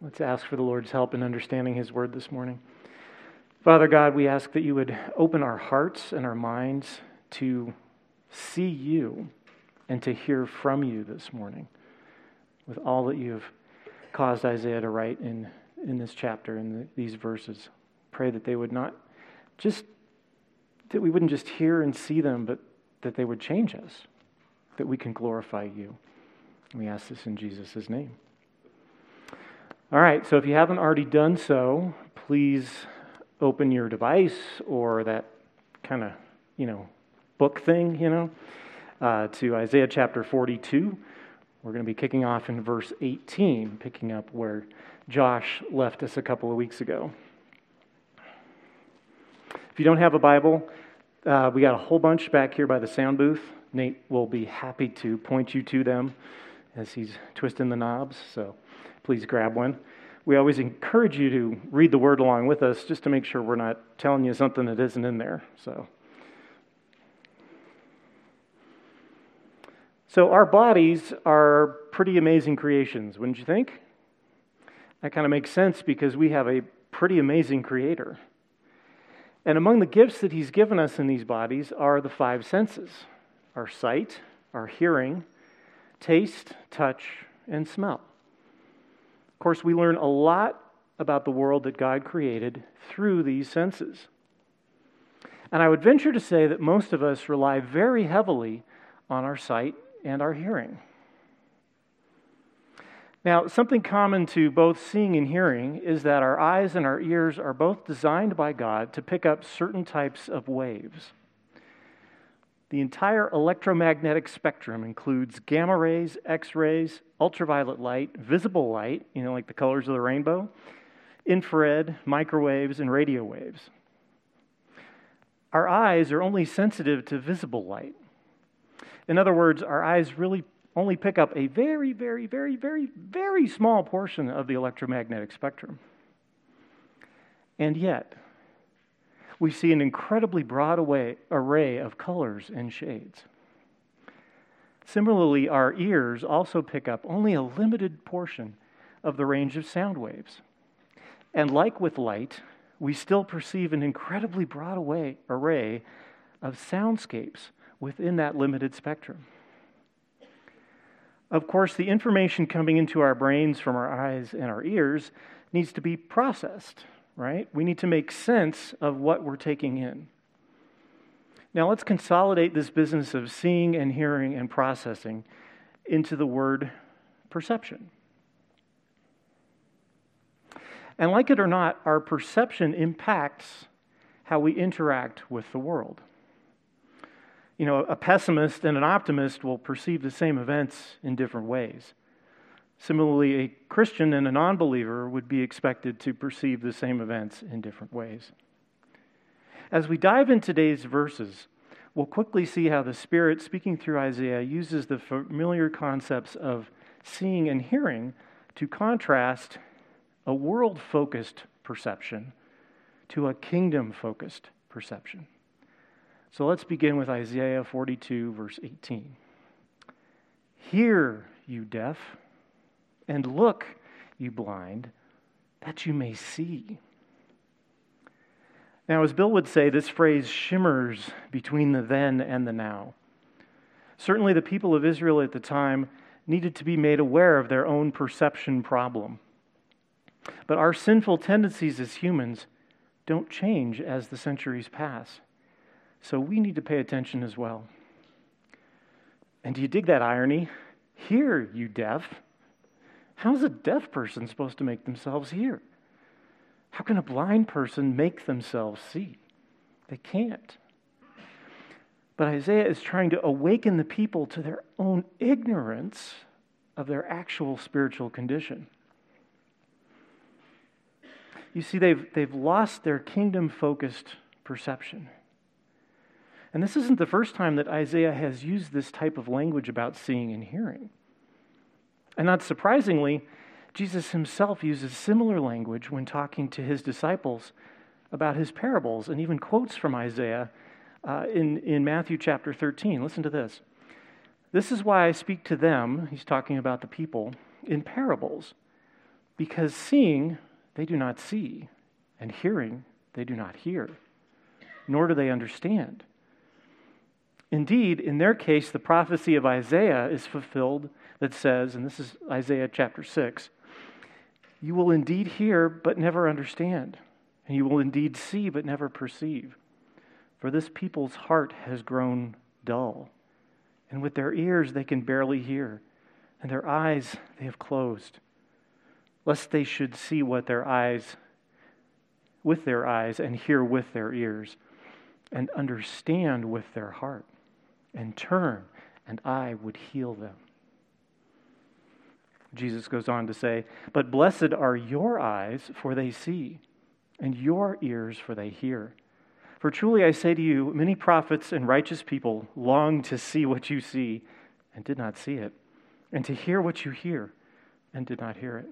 Let's ask for the Lord's help in understanding His word this morning. Father God, we ask that you would open our hearts and our minds to see you and to hear from you this morning with all that you have caused Isaiah to write in, in this chapter, in the, these verses. Pray that they would not just, that we wouldn't just hear and see them, but that they would change us, that we can glorify you. we ask this in Jesus' name. All right, so if you haven't already done so, please open your device or that kind of, you know, book thing, you know, uh, to Isaiah chapter 42. We're going to be kicking off in verse 18, picking up where Josh left us a couple of weeks ago. If you don't have a Bible, uh, we got a whole bunch back here by the sound booth. Nate will be happy to point you to them as he's twisting the knobs. So please grab one. We always encourage you to read the word along with us just to make sure we're not telling you something that isn't in there. So, so our bodies are pretty amazing creations, wouldn't you think? That kind of makes sense because we have a pretty amazing creator. And among the gifts that he's given us in these bodies are the five senses our sight, our hearing, taste, touch, and smell. Of course, we learn a lot about the world that God created through these senses. And I would venture to say that most of us rely very heavily on our sight and our hearing. Now, something common to both seeing and hearing is that our eyes and our ears are both designed by God to pick up certain types of waves. The entire electromagnetic spectrum includes gamma rays, X rays, ultraviolet light, visible light, you know, like the colors of the rainbow, infrared, microwaves, and radio waves. Our eyes are only sensitive to visible light. In other words, our eyes really only pick up a very, very, very, very, very small portion of the electromagnetic spectrum. And yet, we see an incredibly broad array of colors and shades. Similarly, our ears also pick up only a limited portion of the range of sound waves. And like with light, we still perceive an incredibly broad array of soundscapes within that limited spectrum. Of course, the information coming into our brains from our eyes and our ears needs to be processed right? We need to make sense of what we're taking in. Now, let's consolidate this business of seeing and hearing and processing into the word perception. And like it or not, our perception impacts how we interact with the world. You know, a pessimist and an optimist will perceive the same events in different ways. Similarly, a Christian and a non believer would be expected to perceive the same events in different ways. As we dive in today's verses, we'll quickly see how the Spirit, speaking through Isaiah, uses the familiar concepts of seeing and hearing to contrast a world focused perception to a kingdom focused perception. So let's begin with Isaiah 42, verse 18. Hear, you deaf and look, you blind, that you may see. Now, as Bill would say, this phrase shimmers between the then and the now. Certainly, the people of Israel at the time needed to be made aware of their own perception problem. But our sinful tendencies as humans don't change as the centuries pass. So we need to pay attention as well. And do you dig that irony? Hear, you deaf. How's a deaf person supposed to make themselves hear? How can a blind person make themselves see? They can't. But Isaiah is trying to awaken the people to their own ignorance of their actual spiritual condition. You see, they've, they've lost their kingdom focused perception. And this isn't the first time that Isaiah has used this type of language about seeing and hearing. And not surprisingly, Jesus himself uses similar language when talking to his disciples about his parables and even quotes from Isaiah uh, in, in Matthew chapter 13. Listen to this. This is why I speak to them, he's talking about the people, in parables. because seeing they do not see, and hearing they do not hear, nor do they understand. Indeed, in their case, the prophecy of Isaiah is fulfilled that says, and this is Isaiah chapter 6, you will indeed hear, but never understand, and you will indeed see, but never perceive. For this people's heart has grown dull, and with their ears they can barely hear, and their eyes they have closed, lest they should see what their eyes with their eyes and hear with their ears and understand with their heart and turn and I would heal them. Jesus goes on to say, But blessed are your eyes, for they see, and your ears, for they hear. For truly I say to you, many prophets and righteous people longed to see what you see and did not see it, and to hear what you hear and did not hear it.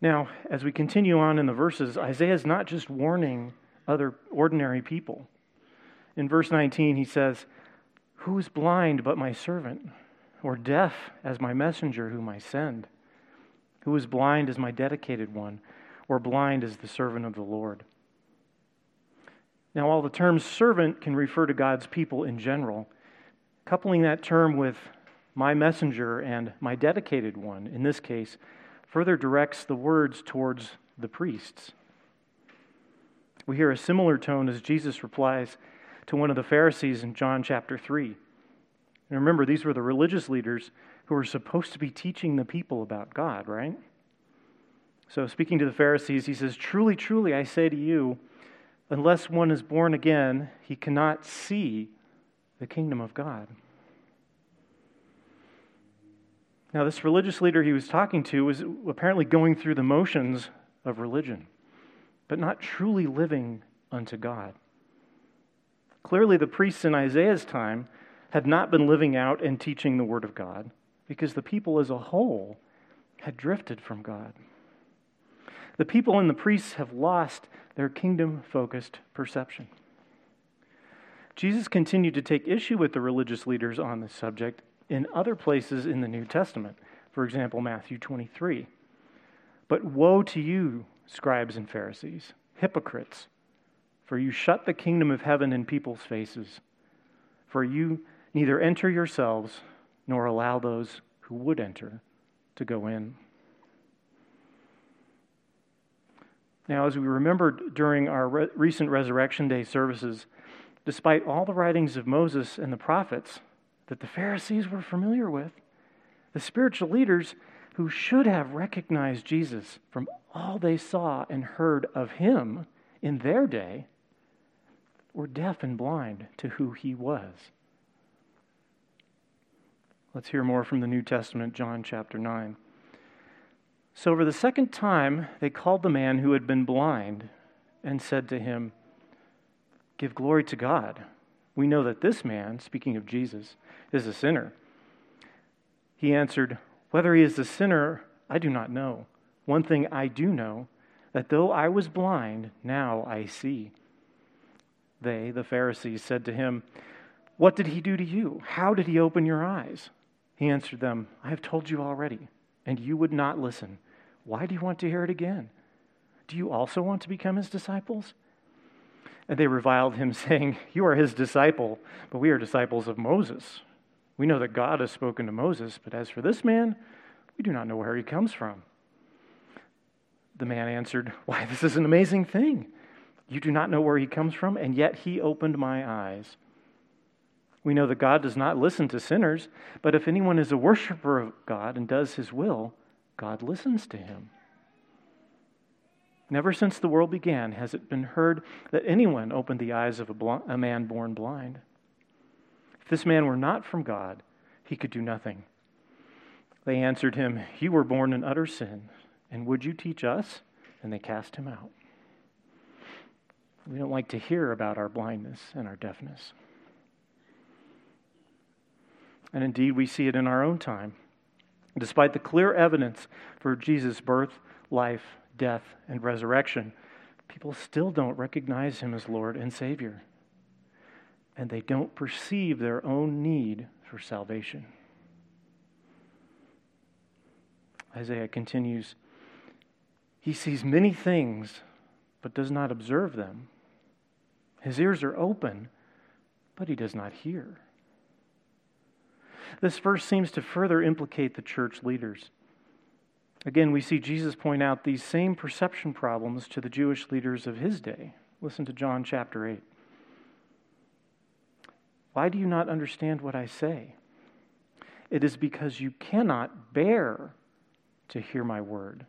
Now, as we continue on in the verses, Isaiah is not just warning other ordinary people. In verse 19, he says, Who is blind but my servant, or deaf as my messenger whom I send? Who is blind as my dedicated one, or blind as the servant of the Lord? Now, while the term servant can refer to God's people in general, coupling that term with my messenger and my dedicated one, in this case, further directs the words towards the priests. We hear a similar tone as Jesus replies to one of the Pharisees in John chapter 3. And remember, these were the religious leaders who were supposed to be teaching the people about God, right? So, speaking to the Pharisees, he says, Truly, truly, I say to you, unless one is born again, he cannot see the kingdom of God. Now, this religious leader he was talking to was apparently going through the motions of religion, but not truly living unto God. Clearly, the priests in Isaiah's time had not been living out and teaching the Word of God because the people as a whole had drifted from God. The people and the priests have lost their kingdom focused perception. Jesus continued to take issue with the religious leaders on this subject in other places in the New Testament. For example, Matthew 23. But woe to you, scribes and Pharisees, hypocrites, for you shut the kingdom of heaven in people's faces. For you neither enter yourselves nor allow those who would enter to go in. Now, as we remembered during our re- recent Resurrection Day services, despite all the writings of Moses and the prophets, that the Pharisees were familiar with. The spiritual leaders who should have recognized Jesus from all they saw and heard of him in their day were deaf and blind to who he was. Let's hear more from the New Testament, John chapter 9. So, for the second time, they called the man who had been blind and said to him, Give glory to God. We know that this man, speaking of Jesus, is a sinner. He answered, Whether he is a sinner, I do not know. One thing I do know, that though I was blind, now I see. They, the Pharisees, said to him, What did he do to you? How did he open your eyes? He answered them, I have told you already, and you would not listen. Why do you want to hear it again? Do you also want to become his disciples? And they reviled him, saying, You are his disciple, but we are disciples of Moses. We know that God has spoken to Moses, but as for this man, we do not know where he comes from. The man answered, Why, this is an amazing thing. You do not know where he comes from, and yet he opened my eyes. We know that God does not listen to sinners, but if anyone is a worshiper of God and does his will, God listens to him. Never since the world began has it been heard that anyone opened the eyes of a, bl- a man born blind. If this man were not from God, he could do nothing. They answered him, You were born in utter sin, and would you teach us? And they cast him out. We don't like to hear about our blindness and our deafness. And indeed, we see it in our own time. Despite the clear evidence for Jesus' birth, life, death, and resurrection, people still don't recognize him as Lord and Savior. And they don't perceive their own need for salvation. Isaiah continues, he sees many things, but does not observe them. His ears are open, but he does not hear. This verse seems to further implicate the church leaders. Again, we see Jesus point out these same perception problems to the Jewish leaders of his day. Listen to John chapter 8. Why do you not understand what I say? It is because you cannot bear to hear my word.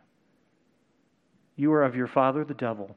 You are of your father, the devil,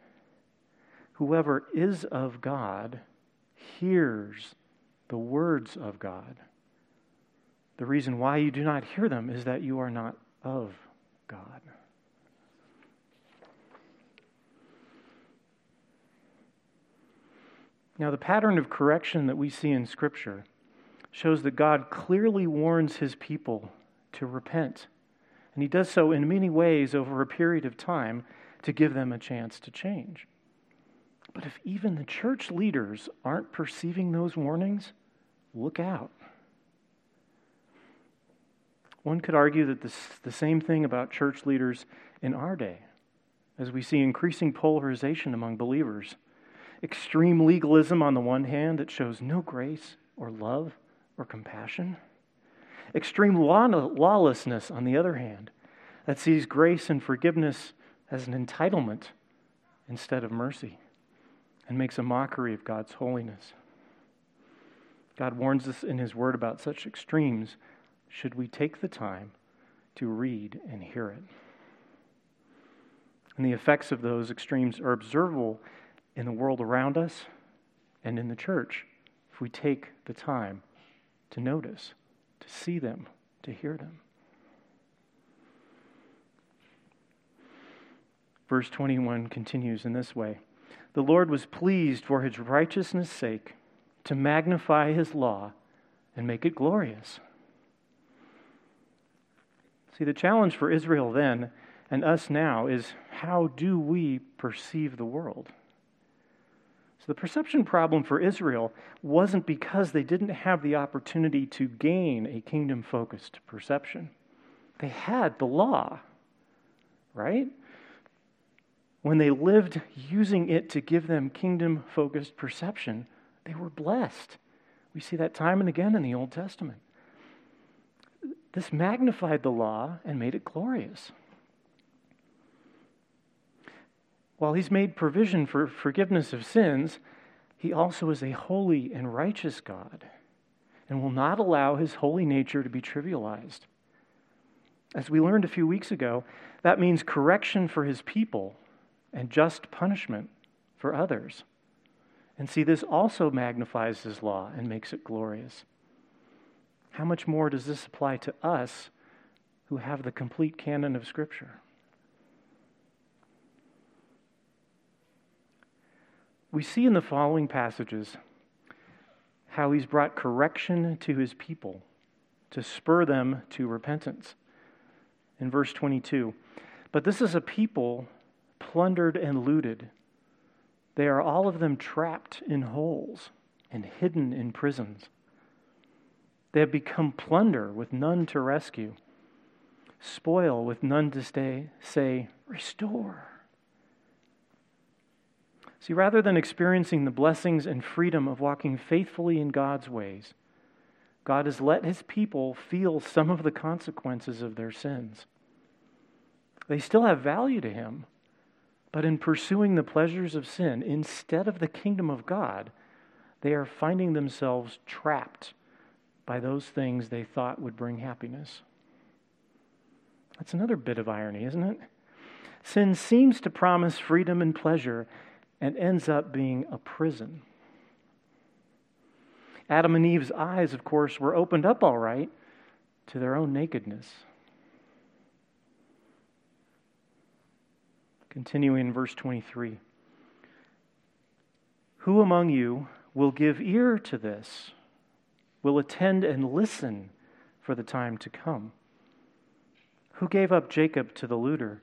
Whoever is of God hears the words of God. The reason why you do not hear them is that you are not of God. Now, the pattern of correction that we see in Scripture shows that God clearly warns his people to repent. And he does so in many ways over a period of time to give them a chance to change. But if even the church leaders aren't perceiving those warnings, look out. One could argue that this, the same thing about church leaders in our day, as we see increasing polarization among believers. Extreme legalism on the one hand that shows no grace or love or compassion. Extreme law- lawlessness on the other hand that sees grace and forgiveness as an entitlement instead of mercy and makes a mockery of God's holiness. God warns us in His Word about such extremes should we take the time to read and hear it. And the effects of those extremes are observable in the world around us and in the church if we take the time to notice, to see them, to hear them. Verse 21 continues in this way The Lord was pleased for his righteousness' sake to magnify his law and make it glorious. See, the challenge for Israel then and us now is how do we perceive the world? So the perception problem for Israel wasn't because they didn't have the opportunity to gain a kingdom focused perception. They had the law, right? When they lived using it to give them kingdom focused perception, they were blessed. We see that time and again in the Old Testament. This magnified the law and made it glorious. While he's made provision for forgiveness of sins, he also is a holy and righteous God and will not allow his holy nature to be trivialized. As we learned a few weeks ago, that means correction for his people and just punishment for others. And see, this also magnifies his law and makes it glorious. How much more does this apply to us who have the complete canon of Scripture? We see in the following passages how he's brought correction to his people to spur them to repentance. In verse 22, but this is a people plundered and looted. They are all of them trapped in holes and hidden in prisons. They have become plunder with none to rescue, spoil with none to stay, say, restore. See, rather than experiencing the blessings and freedom of walking faithfully in God's ways, God has let his people feel some of the consequences of their sins. They still have value to him, but in pursuing the pleasures of sin instead of the kingdom of God, they are finding themselves trapped by those things they thought would bring happiness. That's another bit of irony, isn't it? Sin seems to promise freedom and pleasure and ends up being a prison. Adam and Eve's eyes, of course, were opened up all right to their own nakedness. Continuing in verse 23 Who among you will give ear to this, will attend and listen for the time to come? Who gave up Jacob to the looter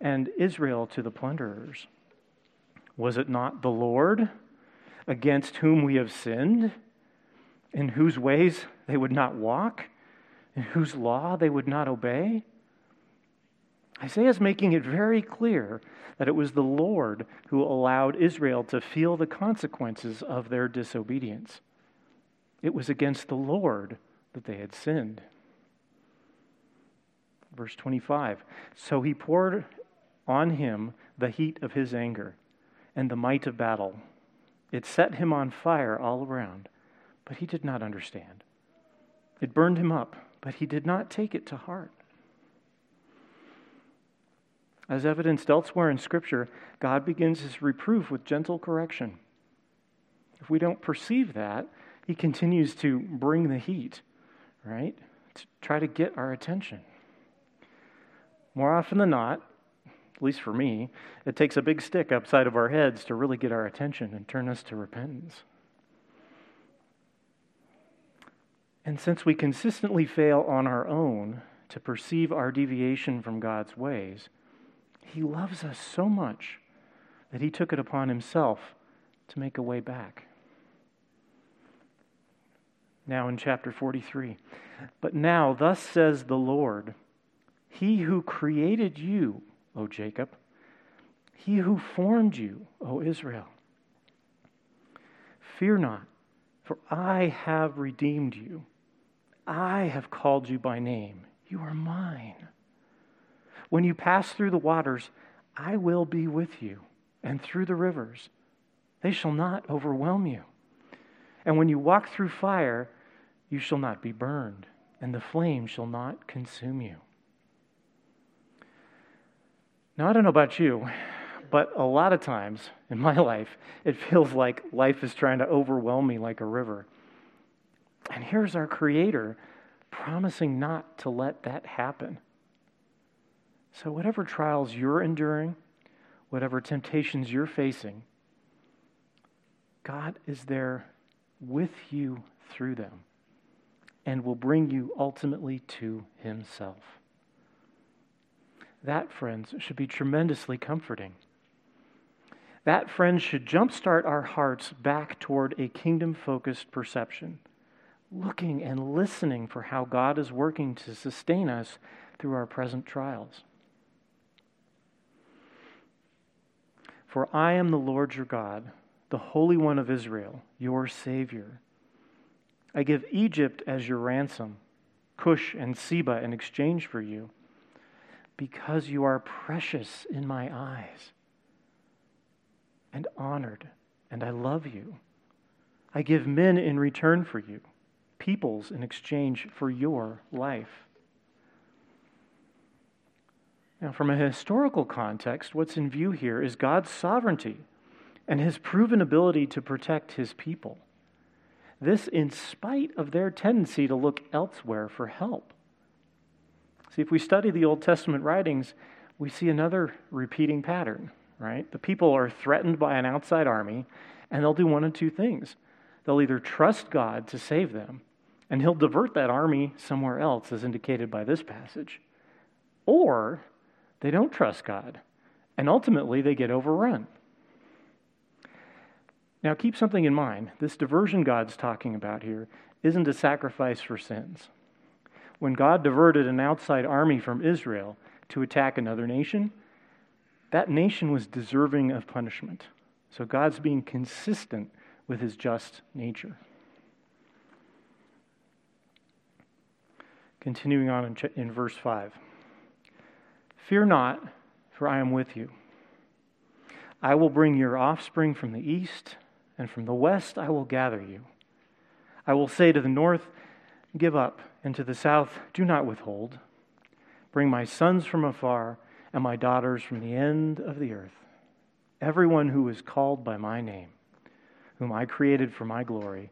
and Israel to the plunderers? Was it not the Lord against whom we have sinned, in whose ways they would not walk, in whose law they would not obey? Isaiah is making it very clear that it was the Lord who allowed Israel to feel the consequences of their disobedience. It was against the Lord that they had sinned. Verse 25 So he poured on him the heat of his anger and the might of battle. It set him on fire all around, but he did not understand. It burned him up, but he did not take it to heart. As evidenced elsewhere in Scripture, God begins his reproof with gentle correction. If we don't perceive that, he continues to bring the heat, right? To try to get our attention. More often than not, at least for me, it takes a big stick upside of our heads to really get our attention and turn us to repentance. And since we consistently fail on our own to perceive our deviation from God's ways, He loves us so much that He took it upon Himself to make a way back. Now in chapter 43. But now, thus says the Lord, He who created you O Jacob, he who formed you, O Israel. Fear not, for I have redeemed you. I have called you by name. You are mine. When you pass through the waters, I will be with you, and through the rivers, they shall not overwhelm you. And when you walk through fire, you shall not be burned, and the flame shall not consume you. Now, I don't know about you, but a lot of times in my life, it feels like life is trying to overwhelm me like a river. And here's our Creator promising not to let that happen. So, whatever trials you're enduring, whatever temptations you're facing, God is there with you through them and will bring you ultimately to Himself. That, friends, should be tremendously comforting. That, friends, should jumpstart our hearts back toward a kingdom focused perception, looking and listening for how God is working to sustain us through our present trials. For I am the Lord your God, the Holy One of Israel, your Savior. I give Egypt as your ransom, Cush and Seba in exchange for you because you are precious in my eyes and honored, and I love you. I give men in return for you, peoples in exchange for your life. Now, from a historical context, what's in view here is God's sovereignty and his proven ability to protect his people. This, in spite of their tendency to look elsewhere for help. See, if we study the Old Testament writings, we see another repeating pattern, right? The people are threatened by an outside army, and they'll do one of two things. They'll either trust God to save them, and He'll divert that army somewhere else, as indicated by this passage, or they don't trust God, and ultimately they get overrun. Now, keep something in mind. This diversion God's talking about here isn't a sacrifice for sins when God diverted an outside army from Israel to attack another nation, that nation was deserving of punishment. So God's being consistent with his just nature. Continuing on in, verse 5 Fear not, for I am with you. I will bring your offspring from the east, and from the west I will gather you. I will say to the north, Give up and to the south, do not withhold. Bring my sons from afar and my daughters from the end of the earth. Everyone who is called by my name, whom I created for my glory,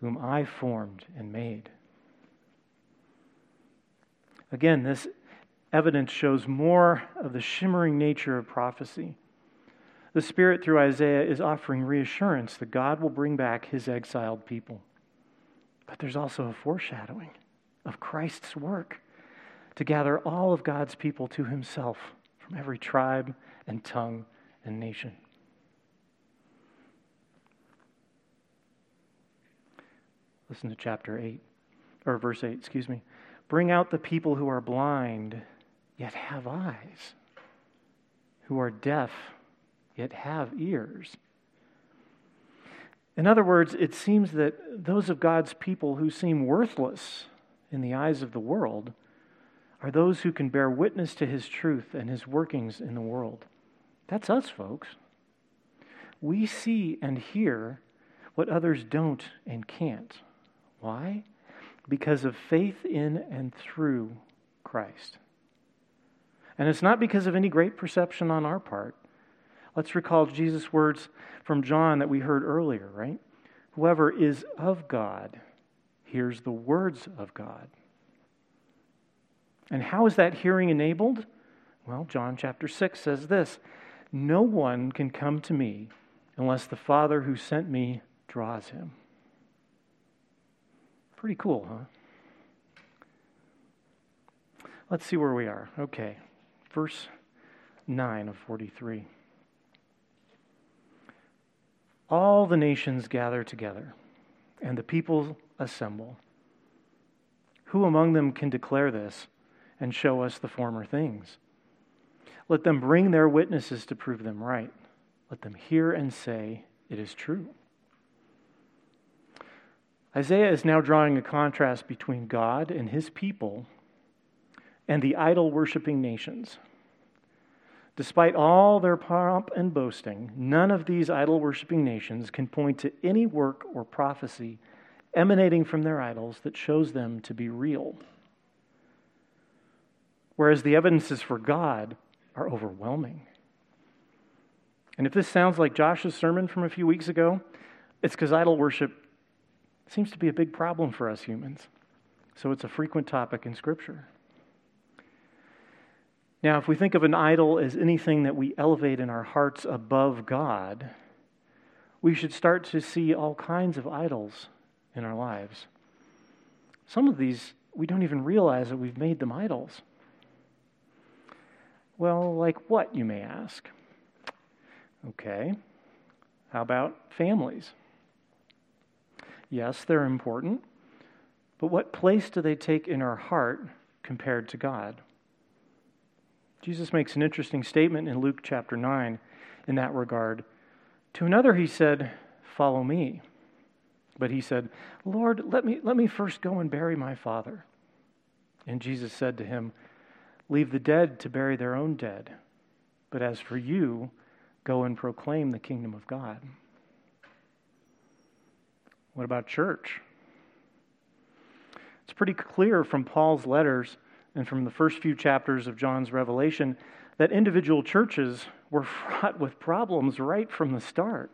whom I formed and made. Again, this evidence shows more of the shimmering nature of prophecy. The Spirit, through Isaiah, is offering reassurance that God will bring back his exiled people. But there's also a foreshadowing of Christ's work to gather all of God's people to himself from every tribe and tongue and nation. Listen to chapter 8, or verse 8, excuse me. Bring out the people who are blind, yet have eyes, who are deaf, yet have ears. In other words, it seems that those of God's people who seem worthless in the eyes of the world are those who can bear witness to his truth and his workings in the world. That's us, folks. We see and hear what others don't and can't. Why? Because of faith in and through Christ. And it's not because of any great perception on our part. Let's recall Jesus' words from John that we heard earlier, right? Whoever is of God hears the words of God. And how is that hearing enabled? Well, John chapter 6 says this No one can come to me unless the Father who sent me draws him. Pretty cool, huh? Let's see where we are. Okay, verse 9 of 43. All the nations gather together, and the people assemble. Who among them can declare this and show us the former things? Let them bring their witnesses to prove them right. Let them hear and say, It is true. Isaiah is now drawing a contrast between God and his people and the idol worshiping nations. Despite all their pomp and boasting, none of these idol worshiping nations can point to any work or prophecy emanating from their idols that shows them to be real. Whereas the evidences for God are overwhelming. And if this sounds like Josh's sermon from a few weeks ago, it's because idol worship seems to be a big problem for us humans. So it's a frequent topic in Scripture. Now, if we think of an idol as anything that we elevate in our hearts above God, we should start to see all kinds of idols in our lives. Some of these, we don't even realize that we've made them idols. Well, like what, you may ask? Okay. How about families? Yes, they're important, but what place do they take in our heart compared to God? Jesus makes an interesting statement in Luke chapter 9 in that regard. To another, he said, Follow me. But he said, Lord, let me, let me first go and bury my father. And Jesus said to him, Leave the dead to bury their own dead. But as for you, go and proclaim the kingdom of God. What about church? It's pretty clear from Paul's letters and from the first few chapters of John's Revelation that individual churches were fraught with problems right from the start.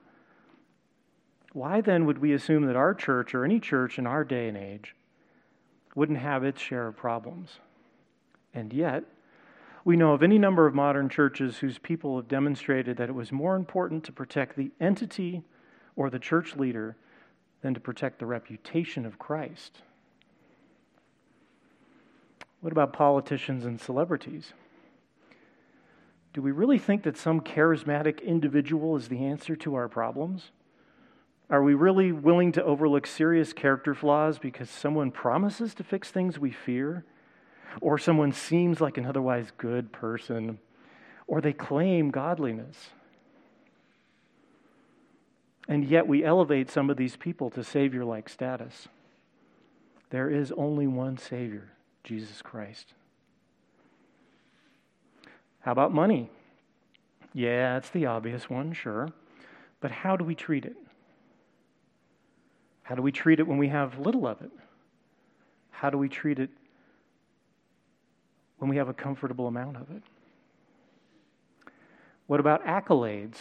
Why then would we assume that our church or any church in our day and age wouldn't have its share of problems? And yet, we know of any number of modern churches whose people have demonstrated that it was more important to protect the entity or the church leader than to protect the reputation of Christ. What about politicians and celebrities? Do we really think that some charismatic individual is the answer to our problems? Are we really willing to overlook serious character flaws because someone promises to fix things we fear? Or someone seems like an otherwise good person? Or they claim godliness? And yet we elevate some of these people to Savior like status. There is only one Savior, Jesus Christ. How about money? Yeah, it's the obvious one, sure. But how do we treat it? How do we treat it when we have little of it? How do we treat it when we have a comfortable amount of it? What about accolades?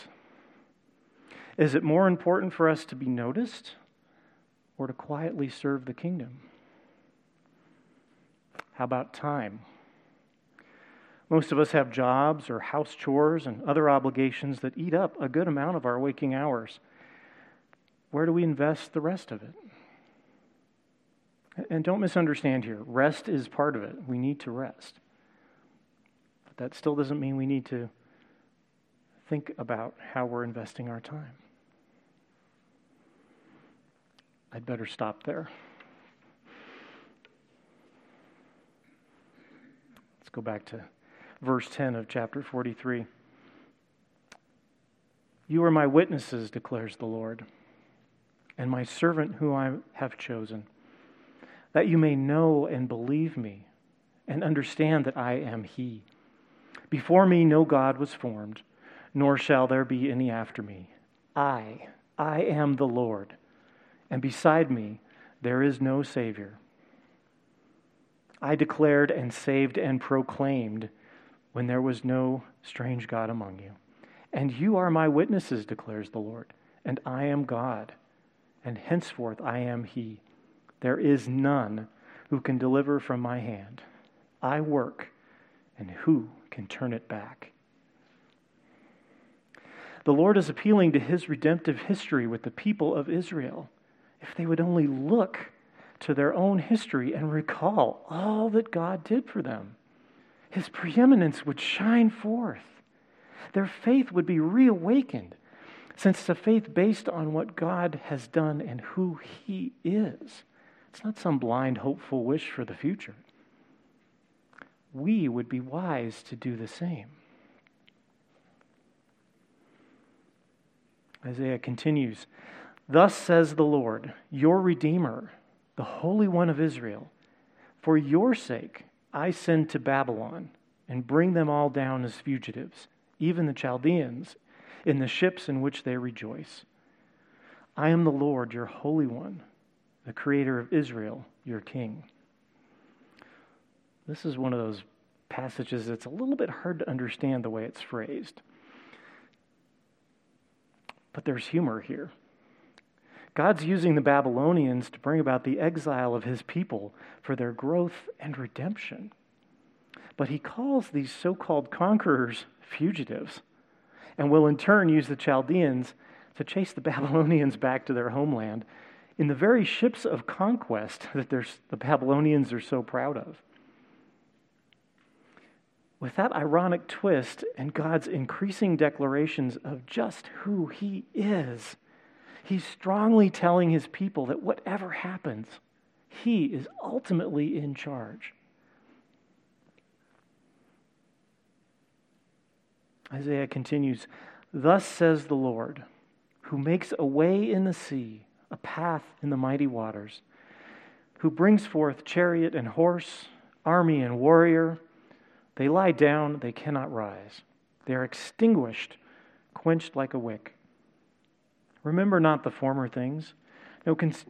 Is it more important for us to be noticed or to quietly serve the kingdom? How about time? Most of us have jobs or house chores and other obligations that eat up a good amount of our waking hours. Where do we invest the rest of it? And don't misunderstand here. Rest is part of it. We need to rest. But that still doesn't mean we need to think about how we're investing our time. I'd better stop there. Go back to verse 10 of chapter 43. You are my witnesses, declares the Lord, and my servant whom I have chosen, that you may know and believe me and understand that I am He. Before me no God was formed, nor shall there be any after me. I, I am the Lord, and beside me there is no Savior. I declared and saved and proclaimed when there was no strange God among you. And you are my witnesses, declares the Lord, and I am God, and henceforth I am He. There is none who can deliver from my hand. I work, and who can turn it back? The Lord is appealing to his redemptive history with the people of Israel. If they would only look to their own history and recall all that God did for them his preeminence would shine forth. Their faith would be reawakened, since it's a faith based on what God has done and who he is. It's not some blind, hopeful wish for the future. We would be wise to do the same. Isaiah continues Thus says the Lord, your Redeemer, the Holy One of Israel, for your sake I send to Babylon and bring them all down as fugitives, even the Chaldeans, in the ships in which they rejoice. I am the Lord, your Holy One, the Creator of Israel, your King. This is one of those passages that's a little bit hard to understand the way it's phrased. But there's humor here. God's using the Babylonians to bring about the exile of his people for their growth and redemption. But he calls these so called conquerors fugitives and will in turn use the Chaldeans to chase the Babylonians back to their homeland in the very ships of conquest that the Babylonians are so proud of. With that ironic twist and God's increasing declarations of just who he is, He's strongly telling his people that whatever happens, he is ultimately in charge. Isaiah continues Thus says the Lord, who makes a way in the sea, a path in the mighty waters, who brings forth chariot and horse, army and warrior. They lie down, they cannot rise. They are extinguished, quenched like a wick. Remember not the former things,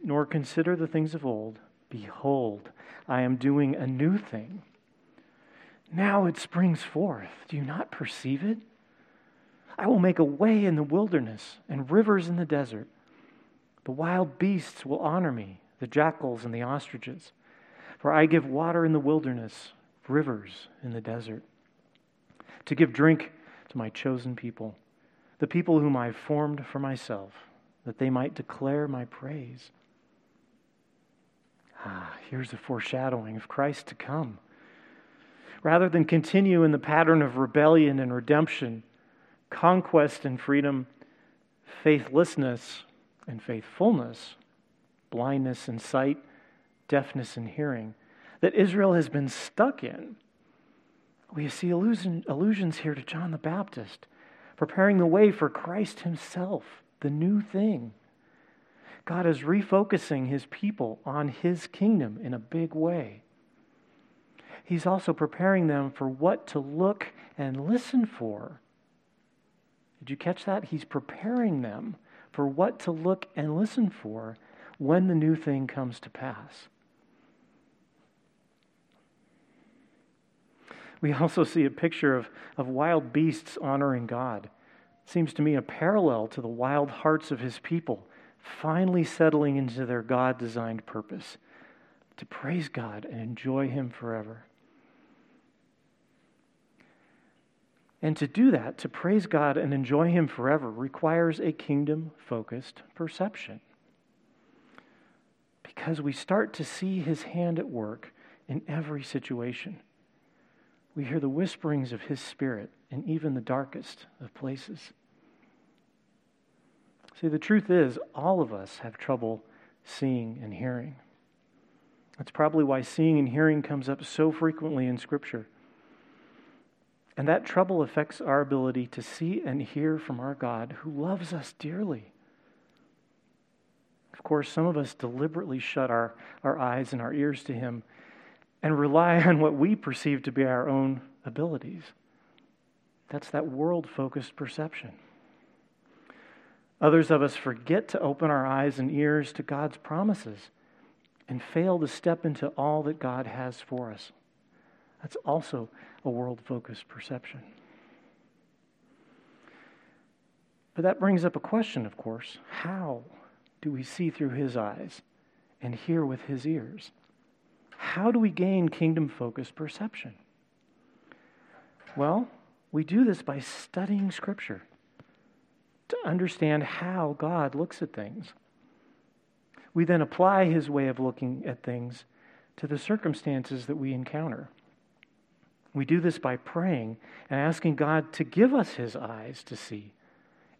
nor consider the things of old. Behold, I am doing a new thing. Now it springs forth. Do you not perceive it? I will make a way in the wilderness and rivers in the desert. The wild beasts will honor me, the jackals and the ostriches. For I give water in the wilderness, rivers in the desert, to give drink to my chosen people the people whom I formed for myself, that they might declare my praise. Ah, here's a foreshadowing of Christ to come. Rather than continue in the pattern of rebellion and redemption, conquest and freedom, faithlessness and faithfulness, blindness and sight, deafness and hearing, that Israel has been stuck in, we see allusion, allusions here to John the Baptist preparing the way for Christ Himself, the new thing. God is refocusing His people on His kingdom in a big way. He's also preparing them for what to look and listen for. Did you catch that? He's preparing them for what to look and listen for when the new thing comes to pass. We also see a picture of, of wild beasts honoring God. It seems to me a parallel to the wild hearts of his people finally settling into their God designed purpose to praise God and enjoy him forever. And to do that, to praise God and enjoy Him forever, requires a kingdom focused perception. Because we start to see His hand at work in every situation. We hear the whisperings of His Spirit in even the darkest of places. See, the truth is, all of us have trouble seeing and hearing. That's probably why seeing and hearing comes up so frequently in Scripture. And that trouble affects our ability to see and hear from our God who loves us dearly. Of course, some of us deliberately shut our, our eyes and our ears to Him and rely on what we perceive to be our own abilities. That's that world focused perception. Others of us forget to open our eyes and ears to God's promises and fail to step into all that God has for us. That's also a world focused perception. But that brings up a question, of course. How do we see through his eyes and hear with his ears? How do we gain kingdom focused perception? Well, we do this by studying Scripture to understand how God looks at things. We then apply his way of looking at things to the circumstances that we encounter. We do this by praying and asking God to give us his eyes to see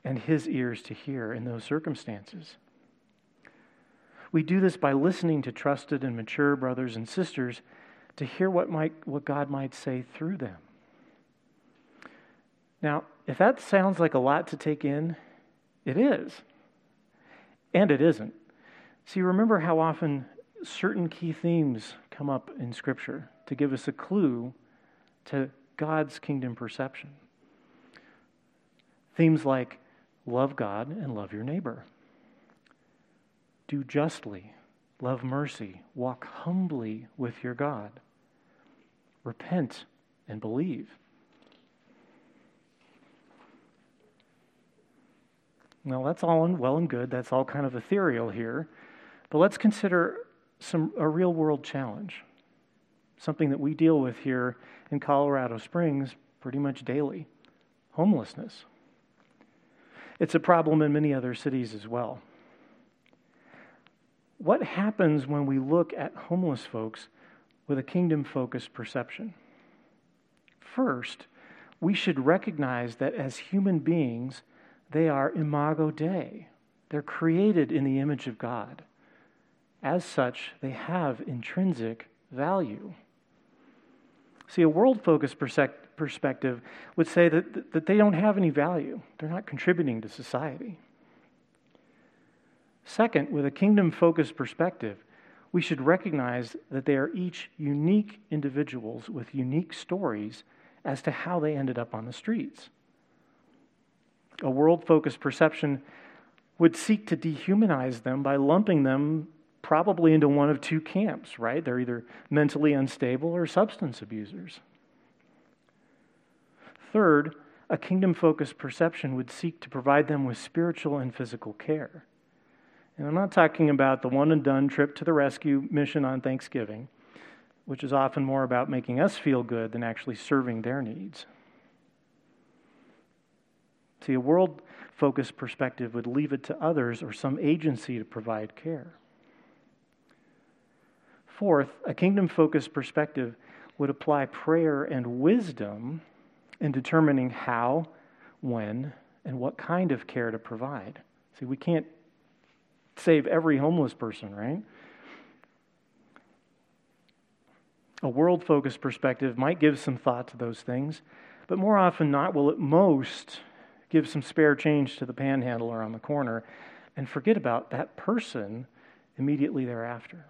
and his ears to hear in those circumstances. We do this by listening to trusted and mature brothers and sisters to hear what, might, what God might say through them. Now, if that sounds like a lot to take in, it is. And it isn't. See, remember how often certain key themes come up in Scripture to give us a clue to God's kingdom perception. Themes like love God and love your neighbor, do justly, love mercy, walk humbly with your God, repent and believe. Now, that's all well and good. That's all kind of ethereal here. But let's consider some, a real world challenge, something that we deal with here in Colorado Springs pretty much daily homelessness. It's a problem in many other cities as well. What happens when we look at homeless folks with a kingdom focused perception? First, we should recognize that as human beings, they are imago Dei. They're created in the image of God. As such, they have intrinsic value. See, a world focused perspective would say that, that they don't have any value, they're not contributing to society. Second, with a kingdom focused perspective, we should recognize that they are each unique individuals with unique stories as to how they ended up on the streets. A world focused perception would seek to dehumanize them by lumping them probably into one of two camps, right? They're either mentally unstable or substance abusers. Third, a kingdom focused perception would seek to provide them with spiritual and physical care. And I'm not talking about the one and done trip to the rescue mission on Thanksgiving, which is often more about making us feel good than actually serving their needs. See, a world focused perspective would leave it to others or some agency to provide care. Fourth, a kingdom focused perspective would apply prayer and wisdom in determining how, when, and what kind of care to provide. See, we can't save every homeless person, right? A world focused perspective might give some thought to those things, but more often not will it most give some spare change to the panhandler on the corner, and forget about that person immediately thereafter.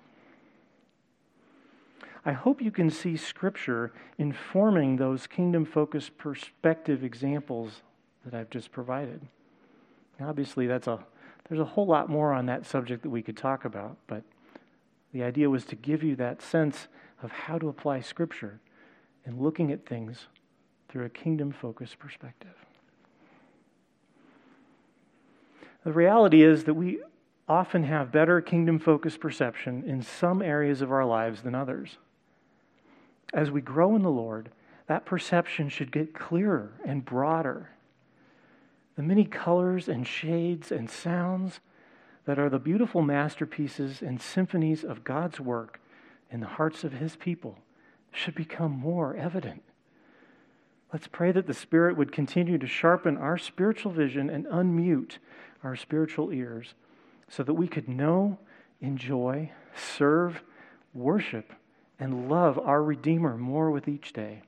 I hope you can see Scripture informing those kingdom focused perspective examples that I've just provided. Obviously, that's a, there's a whole lot more on that subject that we could talk about, but the idea was to give you that sense of how to apply Scripture and looking at things through a kingdom focused perspective. The reality is that we often have better kingdom focused perception in some areas of our lives than others. As we grow in the Lord, that perception should get clearer and broader. The many colors and shades and sounds that are the beautiful masterpieces and symphonies of God's work in the hearts of His people should become more evident. Let's pray that the Spirit would continue to sharpen our spiritual vision and unmute our spiritual ears so that we could know, enjoy, serve, worship, and love our Redeemer more with each day.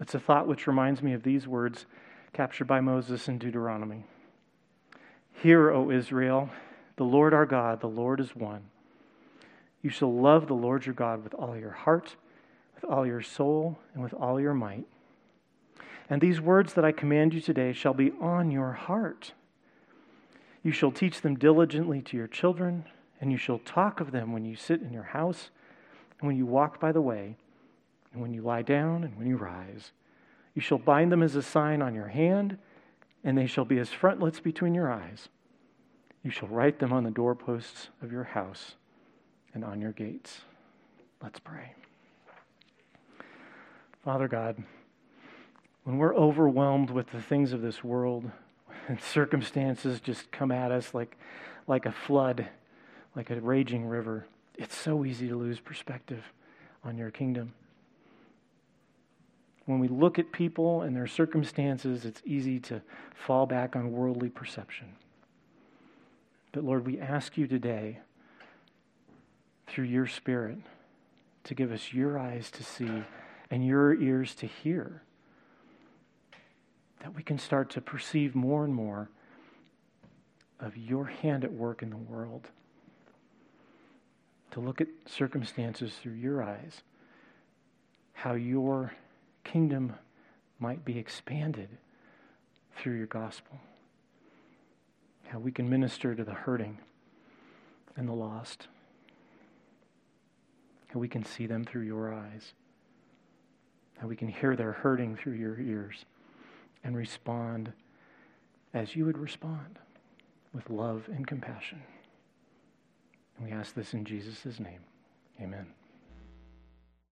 It's a thought which reminds me of these words captured by Moses in Deuteronomy Hear, O Israel, the Lord our God, the Lord is one. You shall love the Lord your God with all your heart, with all your soul, and with all your might. And these words that I command you today shall be on your heart. You shall teach them diligently to your children, and you shall talk of them when you sit in your house, and when you walk by the way, and when you lie down, and when you rise. You shall bind them as a sign on your hand, and they shall be as frontlets between your eyes. You shall write them on the doorposts of your house and on your gates. Let's pray. Father God, when we're overwhelmed with the things of this world and circumstances just come at us like, like a flood, like a raging river, it's so easy to lose perspective on your kingdom. When we look at people and their circumstances, it's easy to fall back on worldly perception. But Lord, we ask you today through your Spirit to give us your eyes to see and your ears to hear. That we can start to perceive more and more of your hand at work in the world. To look at circumstances through your eyes, how your kingdom might be expanded through your gospel, how we can minister to the hurting and the lost how we can see them through your eyes, how we can hear their hurting through your ears and respond as you would respond with love and compassion. And we ask this in Jesus' name. Amen.